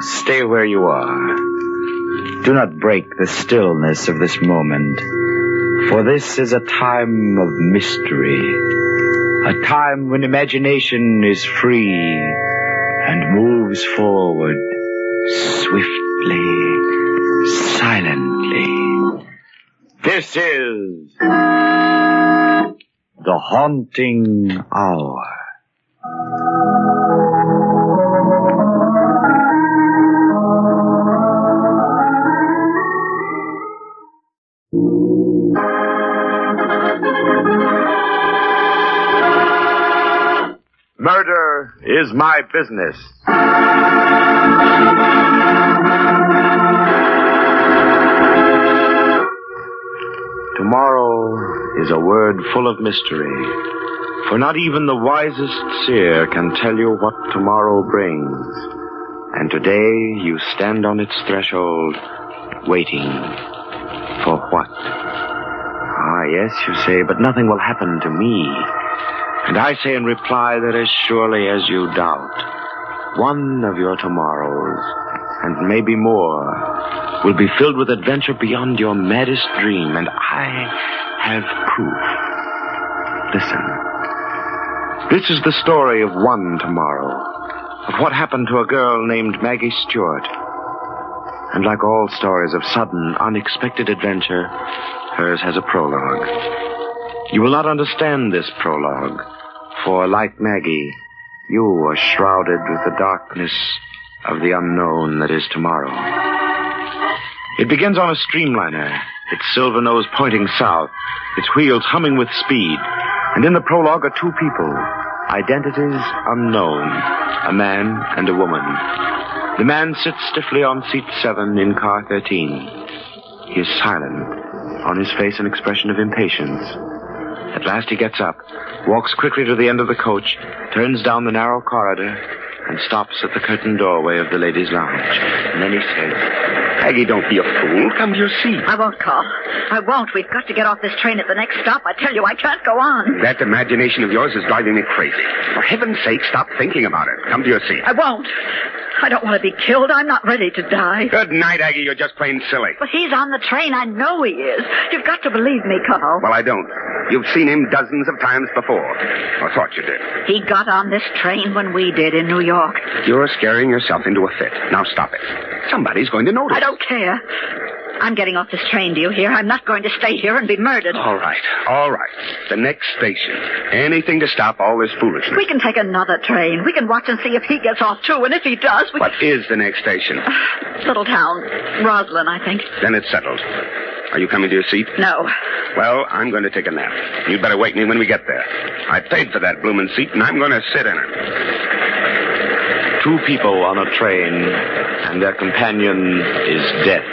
Stay where you are. Do not break the stillness of this moment, for this is a time of mystery. A time when imagination is free and moves forward swiftly, silently. This is the haunting hour. Murder is my business. Tomorrow is a word full of mystery, for not even the wisest seer can tell you what tomorrow brings. And today you stand on its threshold, waiting for what? Ah, yes, you say, but nothing will happen to me. And I say in reply that as surely as you doubt, one of your tomorrows, and maybe more, will be filled with adventure beyond your maddest dream, and I have proof. Listen. This is the story of one tomorrow, of what happened to a girl named Maggie Stewart. And like all stories of sudden, unexpected adventure, hers has a prologue. You will not understand this prologue, for like Maggie, you are shrouded with the darkness of the unknown that is tomorrow. It begins on a streamliner, its silver nose pointing south, its wheels humming with speed, and in the prologue are two people, identities unknown, a man and a woman. The man sits stiffly on seat seven in car 13. He is silent, on his face an expression of impatience. At last he gets up, walks quickly to the end of the coach, turns down the narrow corridor, and stops at the curtained doorway of the ladies' lounge. And then he says, Aggie, don't be a fool. Come to your seat. I won't, Carl. I won't. We've got to get off this train at the next stop. I tell you, I can't go on. That imagination of yours is driving me crazy. For heaven's sake, stop thinking about it. Come to your seat. I won't. I don't want to be killed. I'm not ready to die. Good night, Aggie. You're just plain silly. But he's on the train. I know he is. You've got to believe me, Carl. Well, I don't. You've seen him dozens of times before. Or thought you did. He got on this train when we did in New York. You're scaring yourself into a fit. Now stop it. Somebody's going to notice. I don't care. I'm getting off this train, do you hear? I'm not going to stay here and be murdered. All right. All right. The next station. Anything to stop all this foolishness. We can take another train. We can watch and see if he gets off, too. And if he does, we... What is the next station? Ah, little town. Roslyn, I think. Then it's settled. Are you coming to your seat? No. Well, I'm going to take a nap. You'd better wake me when we get there. I paid for that bloomin' seat, and I'm going to sit in it. Two people on a train, and their companion is death.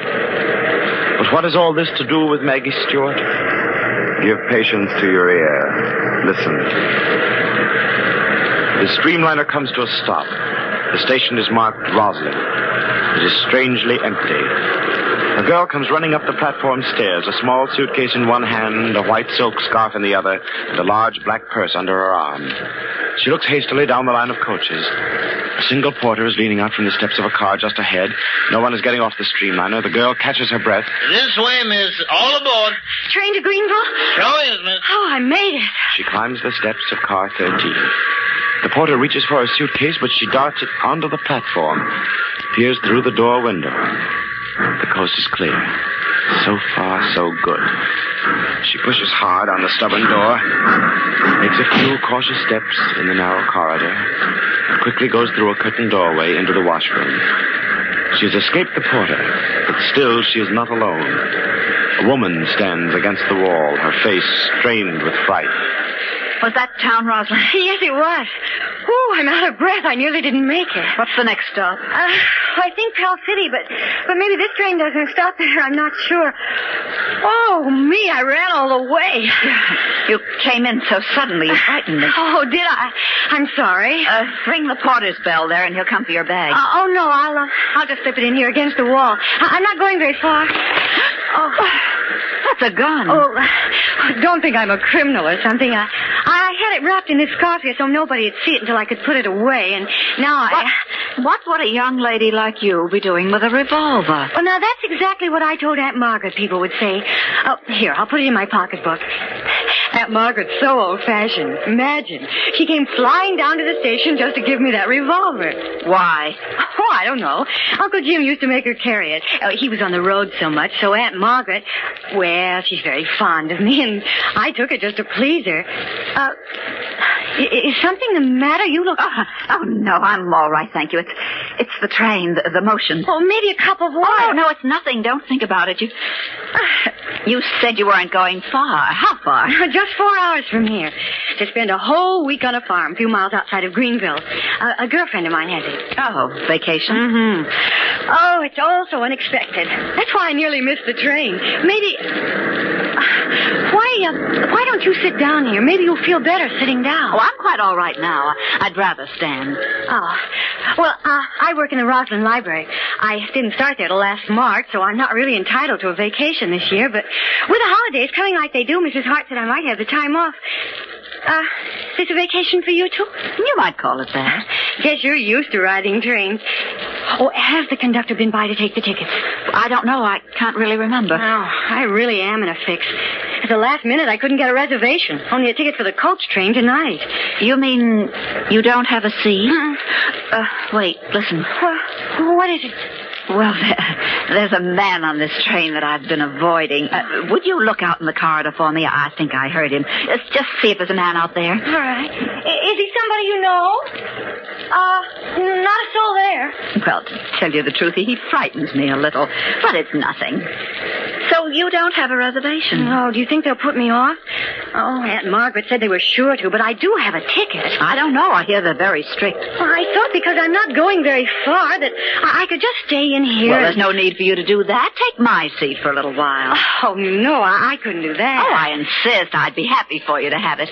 But what has all this to do with Maggie Stewart? Give patience to your ear. Listen. The streamliner comes to a stop. The station is marked Roslyn. It is strangely empty. A girl comes running up the platform stairs, a small suitcase in one hand, a white silk scarf in the other, and a large black purse under her arm. She looks hastily down the line of coaches. A single porter is leaning out from the steps of a car just ahead. No one is getting off the streamliner. The girl catches her breath. This way, miss. All aboard. Train to Greenville? Sure is, miss. Oh, I made it. She climbs the steps of car 13. The porter reaches for her suitcase, but she darts it onto the platform, peers through the door window. The coast is clear. So far, so good. She pushes hard on the stubborn door, makes a few cautious steps in the narrow corridor, quickly goes through a curtained doorway into the washroom. She has escaped the porter, but still she is not alone. A woman stands against the wall, her face strained with fright. Was that town, Roslyn? Yes, it was. Oh, I'm out of breath. I nearly didn't make it. What's the next stop? Uh, I think Pell City, but but maybe this train doesn't stop there. I'm not sure. Oh, me, I ran all the way. You came in so suddenly, you frightened me. Oh, did I? I'm sorry. Uh, ring the porter's bell there, and he'll come for your bag. Uh, oh no, I'll uh, I'll just slip it in here against the wall. I- I'm not going very far. Oh, That's a gun. oh, don't think I'm a criminal or something. I I had it wrapped in this scarf here so nobody'd see it until I could put it away, and now I. What would a young lady like you be doing with a revolver? Well, now that's exactly what I told Aunt Margaret people would say. Oh, here, I'll put it in my pocketbook. Aunt Margaret's so old-fashioned. Imagine, she came flying down to the station just to give me that revolver. Why? Oh, I don't know. Uncle Jim used to make her carry it. Uh, he was on the road so much, so Aunt Margaret, well, she's very fond of me, and I took it just to please her. Uh, is something the matter? You look... Oh, oh, no, I'm all right, thank you. It's it's the train, the, the motion. Oh, maybe a cup of water. Oh, no, it's nothing. Don't think about it. You you said you weren't going far. How far? Just four hours from here. To spend a whole week on a farm a few miles outside of Greenville. Uh, a girlfriend of mine has it. Oh, vacation? Mm-hmm. Oh, it's all so unexpected. That's why I nearly missed the train. Maybe. Why, uh, why don't you sit down here? Maybe you'll feel better sitting down. Oh, I'm quite all right now. I'd rather stand. Oh. Well, uh, I work in the Roslyn Library. I didn't start there till last March, so I'm not really entitled to a vacation this year, but with the holidays coming like they do, Mrs. Hart said I might have the time off. Uh, is this a vacation for you too? You might call it that. Guess you're used to riding trains. Oh, has the conductor been by to take the tickets? I don't know. I can't really remember. Oh, I really am in a fix. At the last minute, I couldn't get a reservation. Only a ticket for the coach train tonight. You mean you don't have a seat? Uh, wait, listen. Well, what is it? Well, there's a man on this train that I've been avoiding. Uh, would you look out in the corridor for me? I think I heard him. Let's just see if there's a man out there. All right. Is he somebody you know? Uh, not a soul there. Well, to tell you the truth, he frightens me a little, but it's nothing. So you don't have a reservation? Oh, do you think they'll put me off? Oh, Aunt Margaret said they were sure to, but I do have a ticket. I don't know. I hear they're very strict. Well, I thought because I'm not going very far that I, I could just stay in here. Well, there's no need for you to do that. Take my seat for a little while. Oh, oh, no, I, I couldn't do that. Oh, I insist. I'd be happy for you to have it.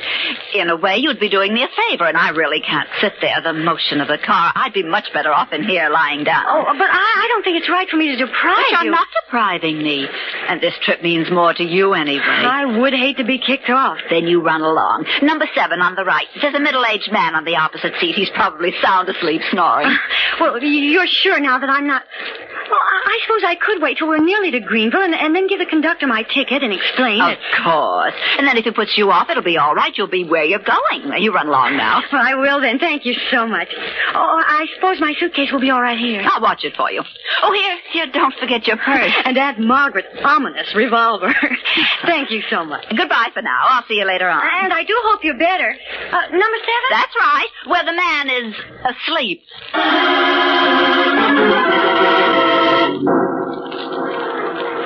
In a way, you'd be doing me a favor, and I really can't sit there, the motion of the car. I'd be much better off in here lying down. Oh, but I, I don't think it's right for me to deprive But you're you. not depriving me. And this trip means more to you anyway. I would hate to be kicked off. Then you run along. Number seven on the right. There's a middle-aged man on the opposite seat. He's probably sound asleep snoring. Ah, well, you're sure now that I'm not. Well, I suppose I could wait till we're nearly to Greenville and, and then give the conductor my ticket and explain Of it. course. And then if it puts you off, it'll be all right. You'll be where you're going. You run along now. Well, I will then. Thank you so much. Oh, I suppose my suitcase will be all right here. I'll watch it for you. Oh, here, here, don't forget your purse. And Aunt Margaret's ominous revolver. Thank you so much. Goodbye for now. I'll see you later on. And I do hope you're better. Uh, number seven? That's right. Where the man is asleep.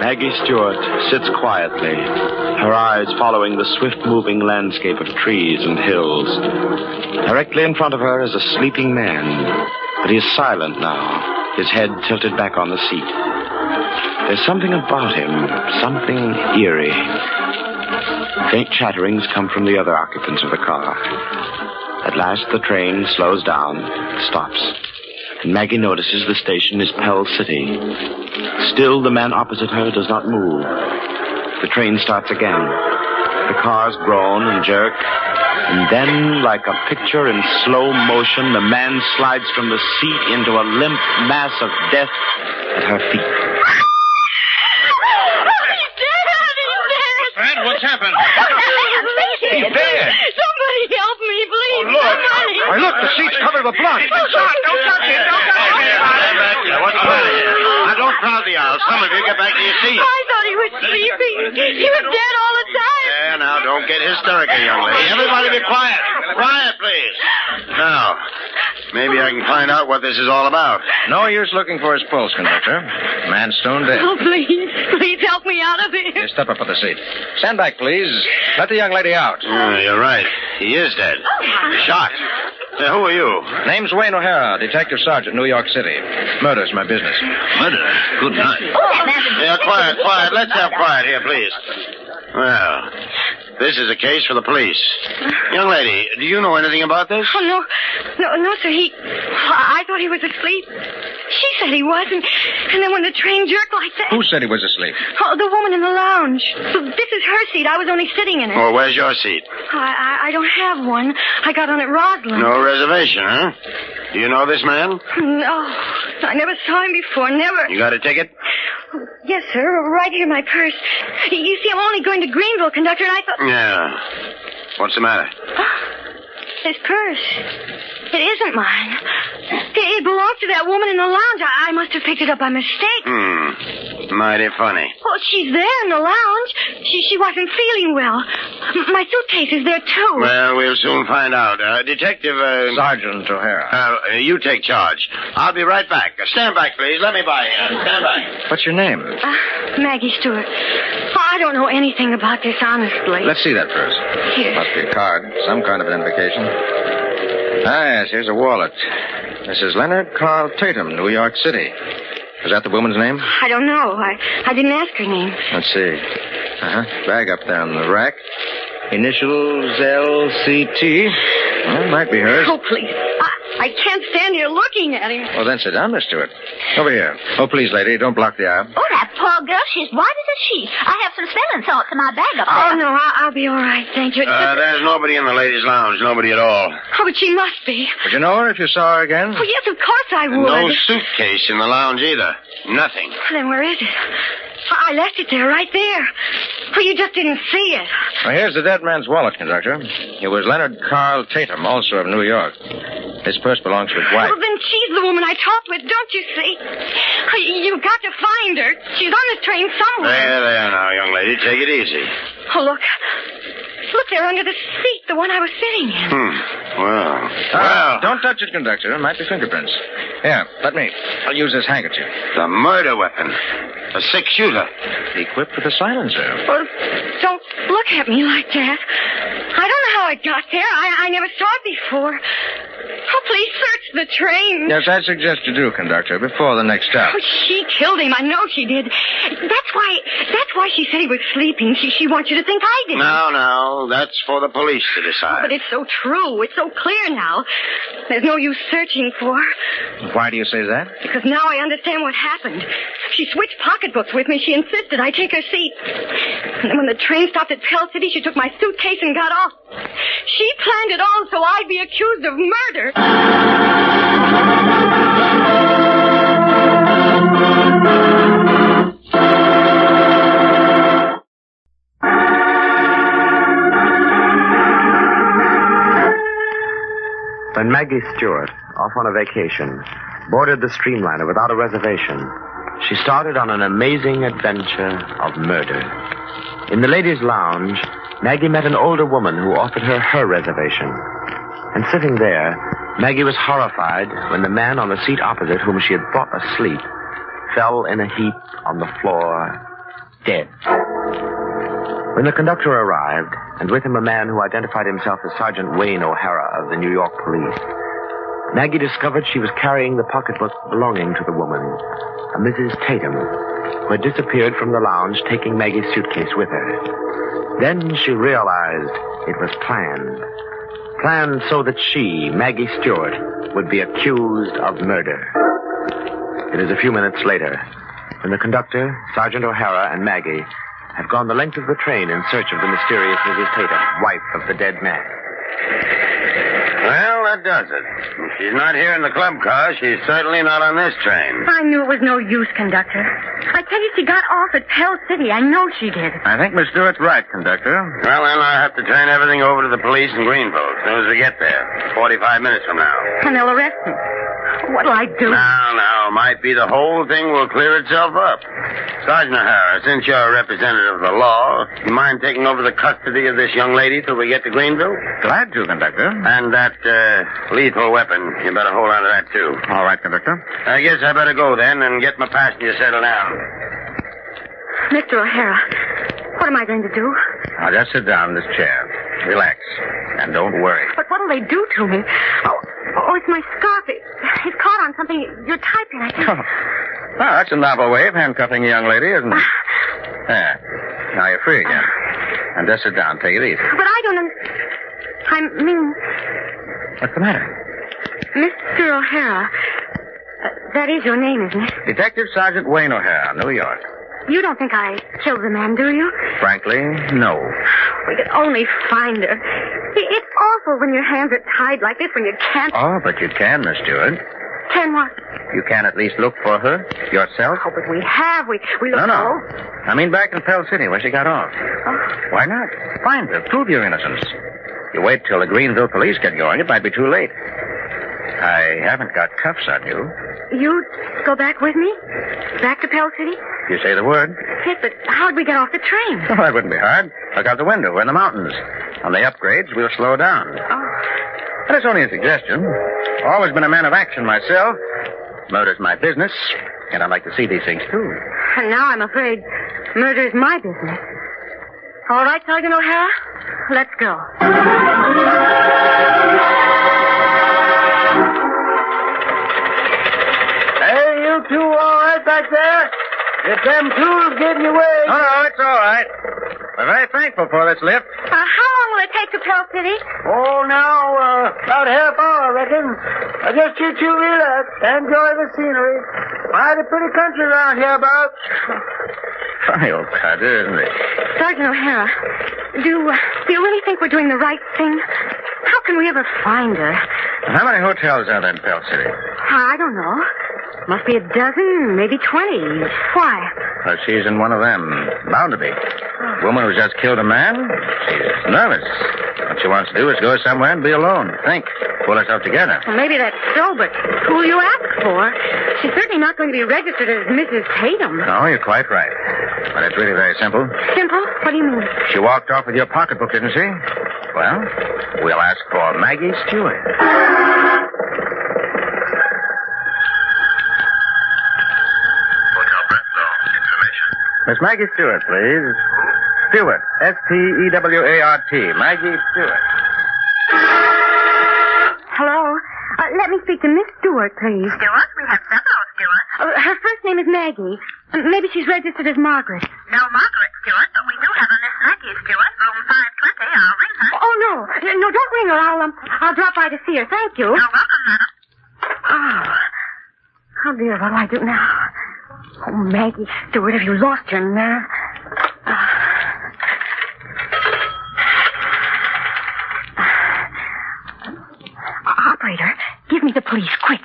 Maggie Stewart sits quietly, her eyes following the swift moving landscape of trees and hills. Directly in front of her is a sleeping man, but he is silent now, his head tilted back on the seat. There's something about him, something eerie. Faint chatterings come from the other occupants of the car. At last, the train slows down, stops. And Maggie notices the station is Pell City. Still, the man opposite her does not move. The train starts again. The cars groan and jerk. And then, like a picture in slow motion, the man slides from the seat into a limp mass of death at her feet. Fred, what's happened? He's dead. Somebody help me, please. Oh, Somebody. Why, look, the seat's covered with blood. Don't touch him. Don't touch him. Don't touch him. What's the matter here? Now, don't crowd the aisle. Some of get back to your seats. I thought he was sleeping. He was dead all the time. Yeah, now, don't get hysterical, young lady. Everybody be quiet. Quiet, please. Now, maybe I can find out what this is all about. No use looking for his pulse, conductor. Man stone dead. Oh, please. Please help me out of here. Here, step up for the seat. Stand back, please. Let the young lady out. Oh, you're right. He is dead. Oh, Shot. Yeah, who are you? Name's Wayne O'Hara, Detective Sergeant, New York City. Murder's my business. Murder? Good night. Oh, that man's a Yeah, quiet, quiet. Let's have quiet here, please. Well, this is a case for the police. Young lady, do you know anything about this? Oh, no. No, no, sir. He. I I thought he was asleep. She said he wasn't. And then when the train jerked like that. Who said he was asleep? Oh, the woman in the lounge. This is her seat. I was only sitting in it. Well, where's your seat? I, I, I don't have one. I got on at Roslyn. No reservation, huh? Do you know this man? No. I never saw him before. Never. You got a ticket? Yes, sir. Right here in my purse. You see, I'm only going to Greenville, conductor, and I thought. Yeah. What's the matter? His purse. It isn't mine. It, it belongs to that woman in the lounge. I, I must have picked it up by mistake. Hmm. Mighty funny. Well, she's there in the lounge. She she wasn't feeling well. M- My suitcase is there too. Well, we'll soon find out. Uh, Detective, uh, Sergeant O'Hara. uh, you take charge. I'll be right back. Uh, stand back, please. Let me by you. Stand back. What's your name? Uh, Maggie Stewart. I don't know anything about this, honestly. Let's see that first. Here. Must be a card. Some kind of an identification. Ah, yes, here's a wallet. Mrs. Leonard Carl Tatum, New York City. Is that the woman's name? I don't know. I I didn't ask her name. Let's see. Uh-huh. Bag up there on the rack. Initials L-C-T. Well, might be hers. Oh, please. I, I can't stand here looking at him. Well, then sit down, Miss Stewart. Over here. Oh, please, lady, don't block the aisle. Oh, that poor girl. She's white as a sheet. I have some smelling salts in my bag up Oh, no, I, I'll be all right. Thank you. Uh, just- there's nobody in the ladies' lounge. Nobody at all. Oh, but she must be. Would you know her if you saw her again? Oh, yes, of course I would. No suitcase in the lounge either. Nothing. Then where is it? I left it there, right there. Oh, you just didn't see it. Well, here's the dead man's wallet, conductor. It was Leonard Carl Tatum, also of New York. His purse belongs to his wife. Well, then she's the woman I talked with, don't you see? You- You've got to find her. She's on this train somewhere. There, there now, young lady. Take it easy. Oh, look. Look there under the seat, the one I was sitting in. Hmm. Well. Ah, Well. don't touch it, conductor. It might be fingerprints. Here, let me. I'll use this handkerchief. The murder weapon. A six shooter. Equipped with a silencer. Oh, don't look at me like that. I don't know how it got there. I, I never saw it before. Oh, please search the train. Yes, I suggest you do, conductor, before the next stop. Oh, she killed him. I know she did. That's why. That's why she said he was sleeping. She she wants you to think I did. No, no. That's for the police to decide. But it's so true. It's so clear now. There's no use searching for her. Why do you say that? Because now I understand what happened. She switched pocketbooks with me. She insisted I take her seat. And then when the train stopped at Pell City, she took my suitcase and got off. She planned it all so I'd be accused of murder. When Maggie Stewart, off on a vacation, boarded the Streamliner without a reservation, she started on an amazing adventure of murder. In the ladies' lounge, Maggie met an older woman who offered her her reservation. And sitting there, Maggie was horrified when the man on the seat opposite, whom she had thought asleep, fell in a heap on the floor, dead. When the conductor arrived, and with him a man who identified himself as Sergeant Wayne O'Hara of the New York Police, Maggie discovered she was carrying the pocketbook belonging to the woman, a Mrs. Tatum, who had disappeared from the lounge taking Maggie's suitcase with her. Then she realized it was planned. Planned so that she, Maggie Stewart, would be accused of murder. It is a few minutes later when the conductor, Sergeant O'Hara, and Maggie have gone the length of the train in search of the mysterious Mrs. Tatum, wife of the dead man. Well, that does it. If she's not here in the club car, she's certainly not on this train. I knew it was no use, conductor. I tell you, she got off at Pell City. I know she did. I think Miss Stewart's right, conductor. Well, then I'll have to turn everything over to the police in Greenville as soon as we get there. 45 minutes from now. And they'll arrest me. What'll I do? Now, now, might be the whole thing will clear itself up. Sergeant O'Hara, since you're a representative of the law, you mind taking over the custody of this young lady till we get to Greenville? Glad to, conductor. And that uh, lethal weapon, you better hold on to that too. All right, conductor. I guess I better go then and get my passenger settled down. Mr. O'Hara, what am I going to do? Now, just sit down in this chair. Relax. And don't worry. But what'll they do to me? Oh, oh it's my scarf. It, it's caught on something you're typing, I think. Oh. Well, that's a novel way of handcuffing a young lady, isn't it? There. Now you're free again. And just sit down. Take it easy. But I don't un- I mean, What's the matter? Mr. O'Hara. Uh, that is your name, isn't it? Detective Sergeant Wayne O'Hara, New York. You don't think I killed the man, do you? Frankly, no. We could only find her. It's awful when your hands are tied like this when you can't. Oh, but you can, Miss Stewart. Can what? You can at least look for her yourself. Oh, but we have. We we look No, no. all- I mean back in Pell City where she got off. Oh. Why not? Find her. Prove your innocence. You wait till the Greenville police get going, it might be too late. I haven't got cuffs on you. You go back with me? Back to Pell City? You say the word. Yes, but how'd we get off the train? Oh, that wouldn't be hard. Look out the window. We're in the mountains. On the upgrades, we'll slow down. Oh, But it's only a suggestion. Always been a man of action myself. Murder's my business, and I like to see these things too. and now I'm afraid murder is my business. All right, Sergeant O'Hara, let's go. Hey, you two all right back there? If them tools getting away. No, no, it's all right. We're very thankful for this lift. Uh, how long will it take to Pell City? Oh, now, uh, about half hour, I reckon. I just you two relax. Enjoy the scenery. Mighty pretty country around here, about. Funny old cutter, isn't it? Sergeant O'Hara, do, uh, do you really think we're doing the right thing? How can we ever find her? How many hotels are there in Pell City? I don't know. Must be a dozen, maybe twenty. Why? Well, she's in one of them. Bound to be. Woman who just killed a man. She's nervous. What she wants to do is go somewhere and be alone. Think. Pull herself together. Well, maybe that's so, but who'll you ask for? She's certainly not going to be registered as Mrs. Tatum. No, you're quite right. But it's really very simple. Simple? What do you mean? She walked off with your pocketbook, didn't she? Well, we'll ask for Maggie Stewart. Miss Maggie Stewart, please. Stewart. S-T-E-W-A-R-T. Maggie Stewart. Hello? Uh, let me speak to Miss Stewart, please. Stewart? We have several Stewarts. Uh, her first name is Maggie. Uh, maybe she's registered as Margaret. No Margaret Stewart, but we do have a Miss Maggie Stewart, room 520. I'll ring her. Oh, no. No, don't ring her. I'll, um, I'll drop by to see her. Thank you. You're welcome, madam. Oh. Oh, dear. What do I do now? Oh, Maggie Stewart, have you lost your nerve? Uh, Operator, give me the police, quick.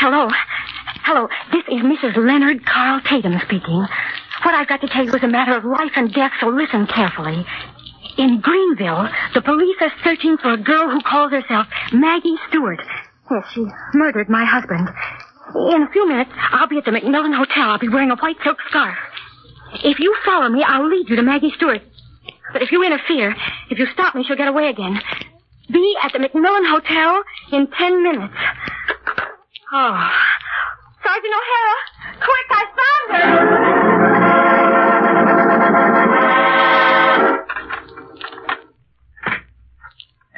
Hello. Hello. This is Mrs. Leonard Carl Tatum speaking. What I've got to tell you is a matter of life and death, so listen carefully. In Greenville, the police are searching for a girl who calls herself Maggie Stewart. Yes, she murdered my husband. In a few minutes, I'll be at the McMillan Hotel. I'll be wearing a white silk scarf. If you follow me, I'll lead you to Maggie Stewart. But if you interfere, if you stop me, she'll get away again. Be at the McMillan Hotel in ten minutes. Oh. Sergeant O'Hara, quick, I found her!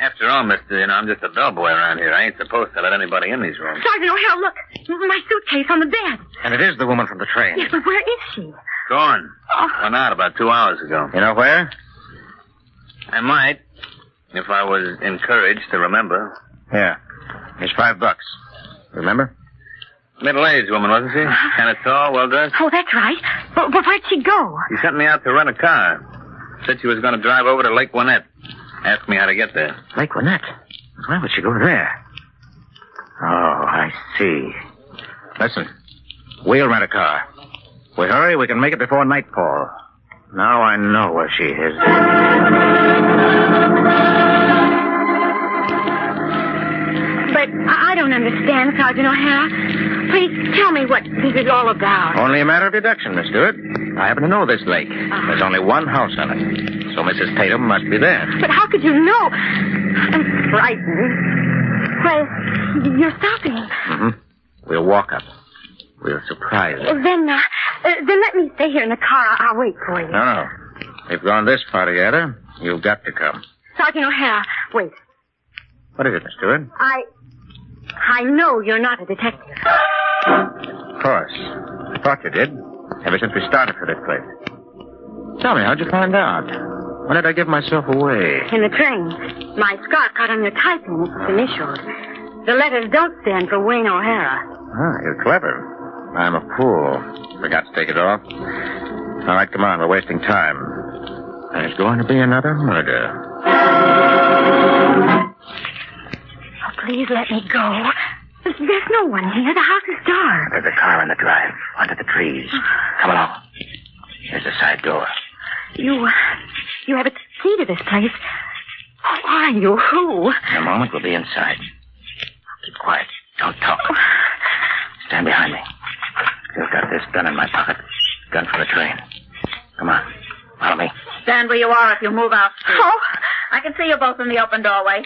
After all, mister, you know, I'm just a bellboy around here. I ain't supposed to let anybody in these rooms. Sergeant O'Hara, look, my suitcase on the bed. And it is the woman from the train. Yes, but where is she? Gone. Oh. Went out about two hours ago. You know where? I might, if I was encouraged to remember. Here. Here's five bucks. Remember? Middle-aged woman, wasn't she? Uh-huh. Kind of tall, well-dressed. Oh, that's right. But, but where'd she go? She sent me out to rent a car. Said she was going to drive over to Lake Winnett. Asked me how to get there. Lake Winnett. Why would she go there? Oh, I see. Listen, we'll rent a car. We hurry, we can make it before nightfall. Now I know where she is. Understand, Sergeant O'Hara. Please tell me what this is all about. Only a matter of deduction, Miss Stewart. I happen to know this lake. There's only one house on it. So Mrs. Tatum must be there. But how could you know? I'm frightened. Well, you're stopping. Mm-hmm. We'll walk up. We'll surprise her. Then, uh, uh, then let me stay here in the car. I'll, I'll wait for you. No, no. We've gone this far together. You've got to come. Sergeant O'Hara, wait. What is it, Miss Stewart? I. I know you're not a detective. Of course. I thought you did. Ever since we started for this place. Tell me, how'd you find out? When did I give myself away? In the train. My scarf caught on your typing. It's initials. The letters don't stand for Wayne O'Hara. Ah, you're clever. I'm a fool. Forgot to take it off. All right, come on. We're wasting time. There's going to be another murder. Please let me go. There's no one here. The house is dark. There's a car on the drive, under the trees. Come along. Here's the side door. You, uh, you have a key to this place. Who are you? Who? In a moment, we'll be inside. Keep quiet. Don't talk. Stand behind me. You've got this gun in my pocket. Gun for the train. Come on. Follow me. Stand where you are if you move out. Steve. Oh, I can see you both in the open doorway.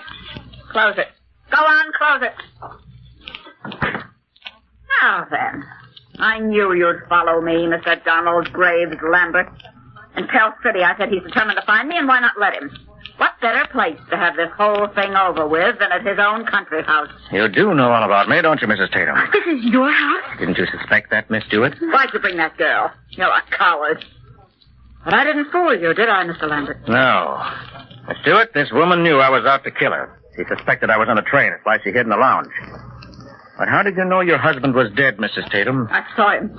Close it. Go on, close it. Now then, I knew you'd follow me, Mr. Donald Graves Lambert. And Pell City I said he's determined to find me, and why not let him? What better place to have this whole thing over with than at his own country house? You do know all about me, don't you, Mrs. Tatum? this is your house? Didn't you suspect that, Miss Stewart? Why'd you bring that girl? You're a coward. But I didn't fool you, did I, Mr. Lambert? No. Miss Stewart, this woman knew I was out to kill her. She suspected I was on the train. That's why she hid in the lounge. But how did you know your husband was dead, Mrs. Tatum? I saw him.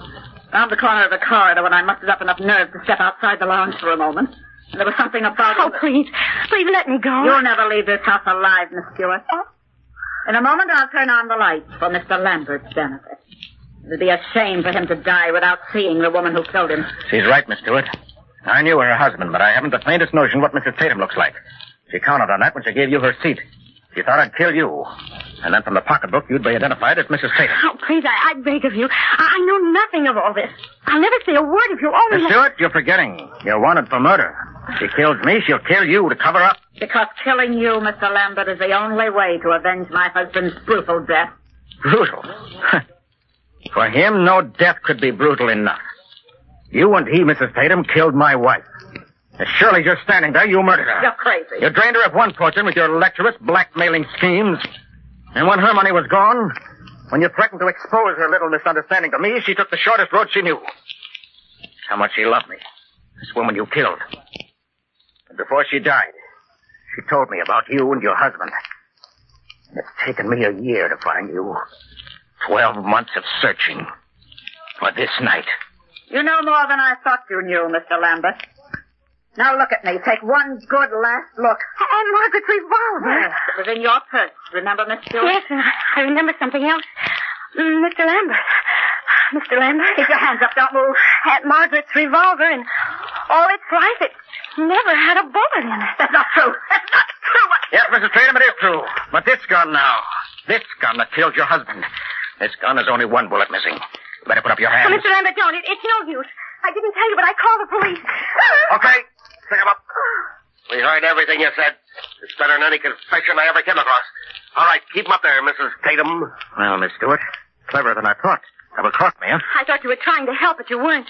Round the corner of the corridor when I mustered up enough nerve to step outside the lounge for a moment. And there was something about Oh, him. that- please. Please let me go. You'll never leave this house alive, Miss Stewart. Oh. In a moment, I'll turn on the lights for Mr. Lambert's benefit. It'd be a shame for him to die without seeing the woman who killed him. She's right, Miss Stewart. I knew her husband, but I haven't the faintest notion what Mrs. Tatum looks like. She counted on that when she gave you her seat. She thought I'd kill you. And then from the pocketbook, you'd be identified as Mrs. Tatum. Oh, please, I, I beg of you. I, I know nothing of all this. I'll never say a word if you only... Miss Stewart, you're forgetting. You're wanted for murder. She kills me, she'll kill you to cover up. Because killing you, Mr. Lambert, is the only way to avenge my husband's brutal death. Brutal. For him, no death could be brutal enough. You and he, Mrs. Tatum, killed my wife. As surely you're standing there, you murdered her. You're crazy. You drained her of one fortune with your lecherous blackmailing schemes. And when her money was gone, when you threatened to expose her little misunderstanding to me, she took the shortest road she knew. How much she loved me. This woman you killed. And before she died, she told me about you and your husband. And it's taken me a year to find you. Twelve months of searching. For this night. You know more than I thought you knew, Mr. Lambert. Now look at me. Take one good last look. And Margaret's revolver. Yes, it was in your purse. Remember, Miss Stewart? Yes, and I remember something else. Mm, Mr. Lambert. Mr. Lambert. Keep your hands up. Don't move. Aunt Margaret's revolver and all its life, it never had a bullet in it. That's not true. That's not true. Yes, Mrs. Tatum, it is true. But this gun now. This gun that killed your husband. This gun has only one bullet missing. You better put up your Oh, hands. Mr. Lambert, don't. It, it's no use. I didn't tell you, but I called the police. Okay, pick him up. We heard everything you said. It's better than any confession I ever came across. All right, keep him up there, Mrs. Tatum. Well, Miss Stewart, cleverer than I thought. Double crossed me, huh? I thought you were trying to help, but you weren't.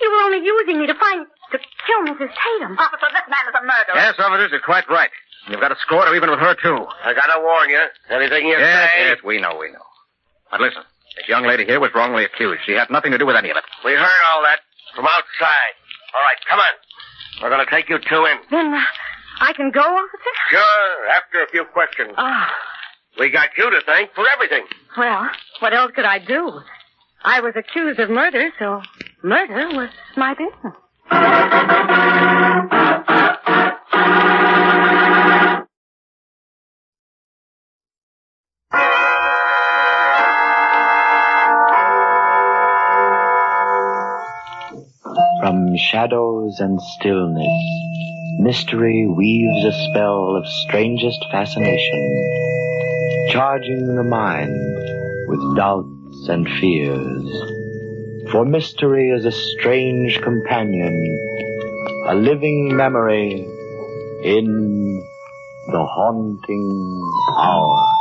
You were only using me to find, to kill Mrs. Tatum. Officer, this man is a murderer. Yes, officers, you're quite right. You've got a score to even with her, too. I gotta warn you. Anything you Yes, say. yes, we know, we know. But listen, this young lady here was wrongly accused. She had nothing to do with any of it. We heard all that from outside. All right, come on. We're gonna take you two in. Then uh, I can go, officer? Sure, after a few questions. Ah, We got you to thank for everything. well, what else could I do? I was accused of murder, so murder was my business. From shadows and stillness, mystery weaves a spell of strangest fascination, charging the mind with doubts and fears. For mystery is a strange companion, a living memory in the haunting hour.